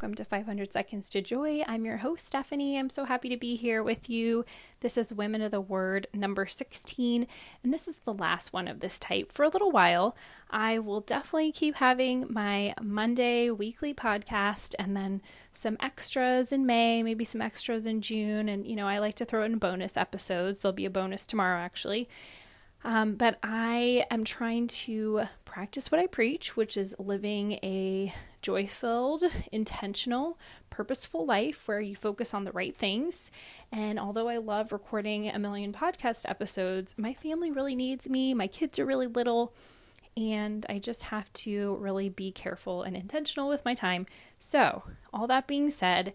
Welcome to 500 Seconds to Joy. I'm your host, Stephanie. I'm so happy to be here with you. This is Women of the Word number 16, and this is the last one of this type for a little while. I will definitely keep having my Monday weekly podcast and then some extras in May, maybe some extras in June. And, you know, I like to throw in bonus episodes. There'll be a bonus tomorrow, actually. Um, but I am trying to practice what I preach, which is living a joy filled, intentional, purposeful life where you focus on the right things. And although I love recording a million podcast episodes, my family really needs me. My kids are really little, and I just have to really be careful and intentional with my time. So, all that being said,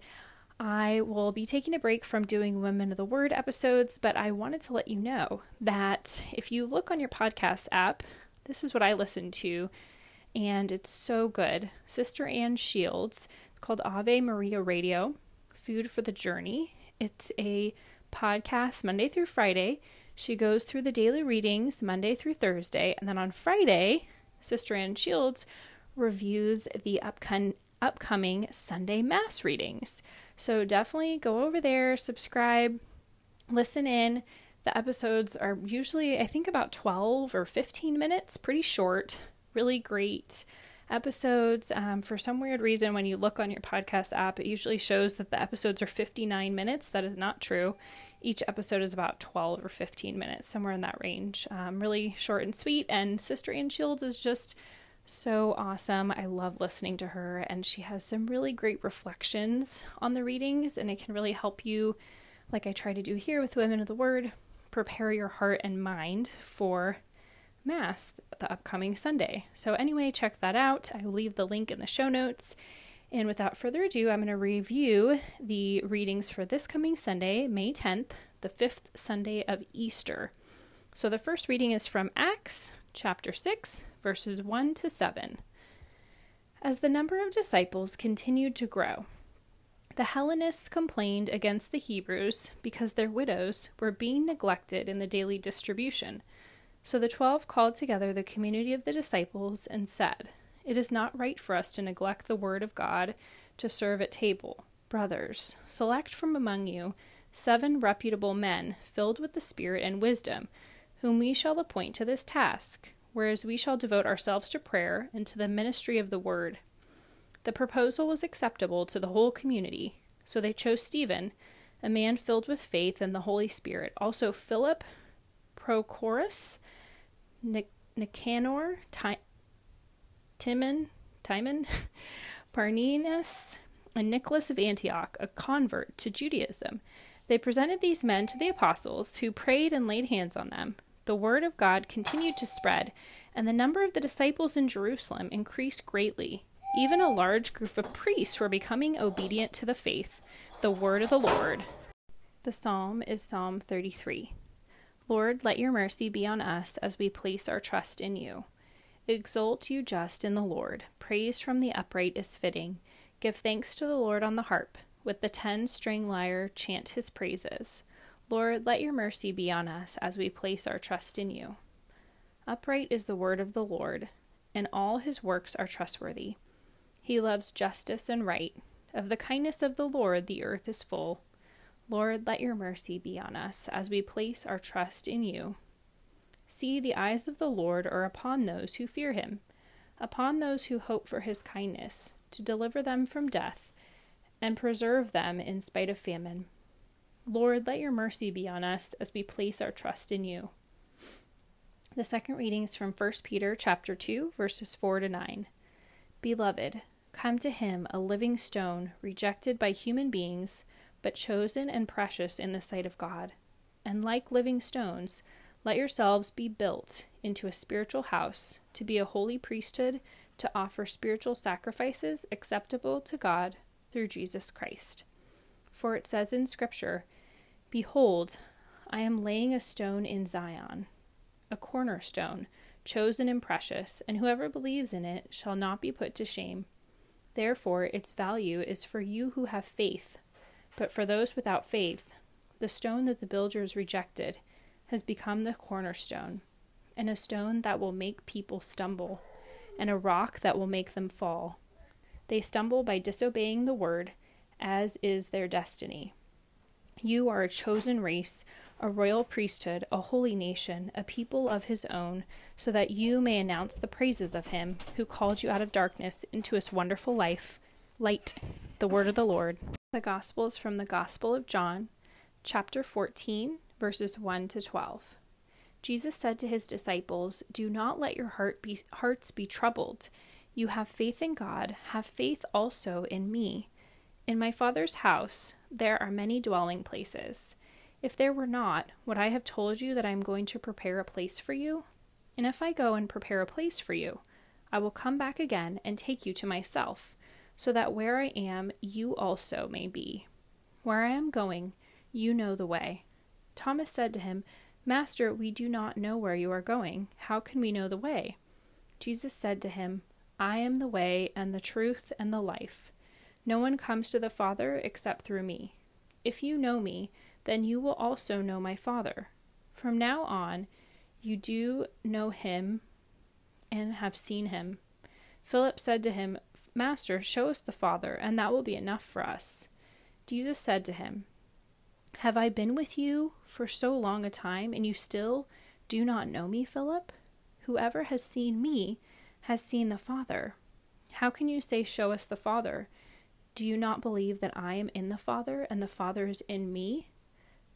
I will be taking a break from doing Women of the Word episodes, but I wanted to let you know that if you look on your podcast app, this is what I listen to, and it's so good. Sister Ann Shields, it's called Ave Maria Radio, Food for the Journey. It's a podcast Monday through Friday. She goes through the daily readings Monday through Thursday, and then on Friday, Sister Ann Shields reviews the upcoming upcoming Sunday Mass readings. So definitely go over there, subscribe, listen in. The episodes are usually, I think, about 12 or 15 minutes, pretty short, really great episodes. Um, for some weird reason, when you look on your podcast app, it usually shows that the episodes are 59 minutes. That is not true. Each episode is about 12 or 15 minutes, somewhere in that range. Um, really short and sweet. And Sister Ann Shields is just so awesome. I love listening to her, and she has some really great reflections on the readings, and it can really help you, like I try to do here with Women of the Word, prepare your heart and mind for Mass the upcoming Sunday. So, anyway, check that out. I will leave the link in the show notes. And without further ado, I'm going to review the readings for this coming Sunday, May 10th, the fifth Sunday of Easter. So, the first reading is from Acts chapter 6, verses 1 to 7. As the number of disciples continued to grow, the Hellenists complained against the Hebrews because their widows were being neglected in the daily distribution. So the twelve called together the community of the disciples and said, It is not right for us to neglect the word of God to serve at table. Brothers, select from among you seven reputable men filled with the Spirit and wisdom whom we shall appoint to this task, whereas we shall devote ourselves to prayer and to the ministry of the word. The proposal was acceptable to the whole community, so they chose Stephen, a man filled with faith and the Holy Spirit, also Philip, Prochorus, Nicanor, Timon, Timon, Parmenas, and Nicholas of Antioch, a convert to Judaism. They presented these men to the apostles, who prayed and laid hands on them the word of God continued to spread, and the number of the disciples in Jerusalem increased greatly. Even a large group of priests were becoming obedient to the faith, the word of the Lord. The psalm is Psalm 33. Lord, let your mercy be on us as we place our trust in you. Exalt you just in the Lord. Praise from the upright is fitting. Give thanks to the Lord on the harp. With the ten string lyre, chant his praises. Lord, let your mercy be on us as we place our trust in you. Upright is the word of the Lord, and all his works are trustworthy. He loves justice and right. Of the kindness of the Lord the earth is full. Lord, let your mercy be on us as we place our trust in you. See, the eyes of the Lord are upon those who fear him, upon those who hope for his kindness, to deliver them from death and preserve them in spite of famine. Lord, let your mercy be on us as we place our trust in you. The second reading is from 1 Peter chapter 2 verses 4 to 9. Beloved, come to him a living stone, rejected by human beings, but chosen and precious in the sight of God. And like living stones, let yourselves be built into a spiritual house, to be a holy priesthood, to offer spiritual sacrifices acceptable to God through Jesus Christ. For it says in Scripture, Behold, I am laying a stone in Zion, a cornerstone, chosen and precious, and whoever believes in it shall not be put to shame. Therefore, its value is for you who have faith. But for those without faith, the stone that the builders rejected has become the cornerstone, and a stone that will make people stumble, and a rock that will make them fall. They stumble by disobeying the word, as is their destiny. You are a chosen race, a royal priesthood, a holy nation, a people of his own, so that you may announce the praises of him who called you out of darkness into his wonderful life. Light, the word of the Lord. The Gospel is from the Gospel of John, chapter 14, verses 1 to 12. Jesus said to his disciples, Do not let your heart be, hearts be troubled. You have faith in God, have faith also in me. In my Father's house there are many dwelling places. If there were not, would I have told you that I am going to prepare a place for you? And if I go and prepare a place for you, I will come back again and take you to myself, so that where I am, you also may be. Where I am going, you know the way. Thomas said to him, Master, we do not know where you are going. How can we know the way? Jesus said to him, I am the way and the truth and the life. No one comes to the Father except through me. If you know me, then you will also know my Father. From now on, you do know him and have seen him. Philip said to him, Master, show us the Father, and that will be enough for us. Jesus said to him, Have I been with you for so long a time, and you still do not know me, Philip? Whoever has seen me has seen the Father. How can you say, Show us the Father? Do you not believe that I am in the Father and the Father is in me?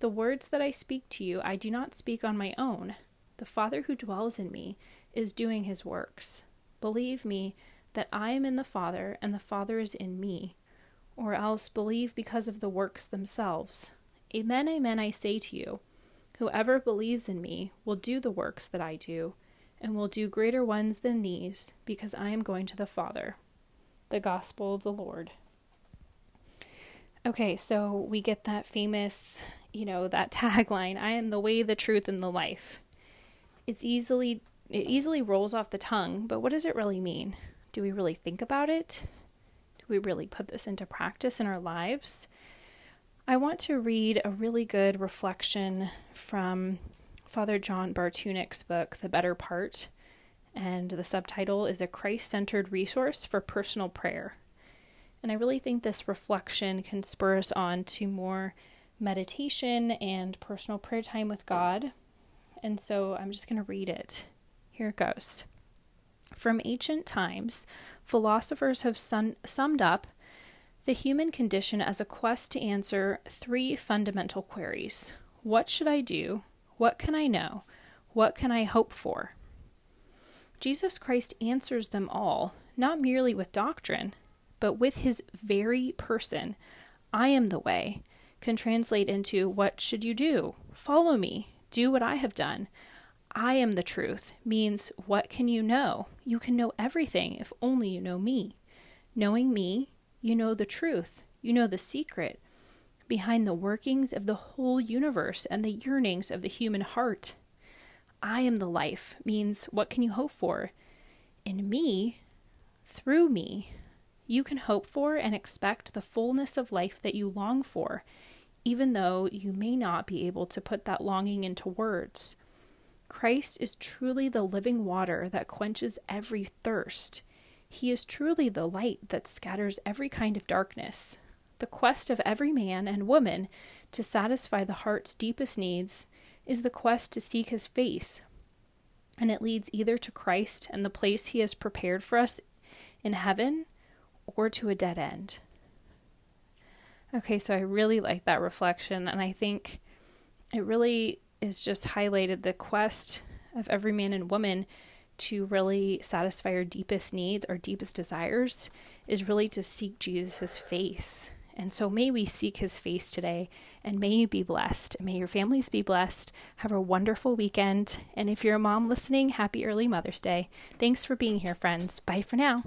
The words that I speak to you, I do not speak on my own. The Father who dwells in me is doing his works. Believe me that I am in the Father and the Father is in me, or else believe because of the works themselves. Amen, amen, I say to you, whoever believes in me will do the works that I do, and will do greater ones than these, because I am going to the Father. The Gospel of the Lord. Okay, so we get that famous, you know, that tagline, I am the way, the truth, and the life. It's easily it easily rolls off the tongue, but what does it really mean? Do we really think about it? Do we really put this into practice in our lives? I want to read a really good reflection from Father John Bartunek's book, The Better Part, and the subtitle is A Christ Centered Resource for Personal Prayer. And I really think this reflection can spur us on to more meditation and personal prayer time with God. And so I'm just going to read it. Here it goes. From ancient times, philosophers have sun- summed up the human condition as a quest to answer three fundamental queries What should I do? What can I know? What can I hope for? Jesus Christ answers them all, not merely with doctrine, but with his very person, I am the way, can translate into what should you do? Follow me, do what I have done. I am the truth means what can you know? You can know everything if only you know me. Knowing me, you know the truth, you know the secret behind the workings of the whole universe and the yearnings of the human heart. I am the life means what can you hope for? In me, through me, you can hope for and expect the fullness of life that you long for, even though you may not be able to put that longing into words. Christ is truly the living water that quenches every thirst. He is truly the light that scatters every kind of darkness. The quest of every man and woman to satisfy the heart's deepest needs is the quest to seek his face, and it leads either to Christ and the place he has prepared for us in heaven or to a dead end. Okay, so I really like that reflection, and I think it really is just highlighted the quest of every man and woman to really satisfy our deepest needs, our deepest desires, is really to seek Jesus' face. And so may we seek his face today, and may you be blessed. May your families be blessed. Have a wonderful weekend. And if you're a mom listening, happy early Mother's Day. Thanks for being here, friends. Bye for now.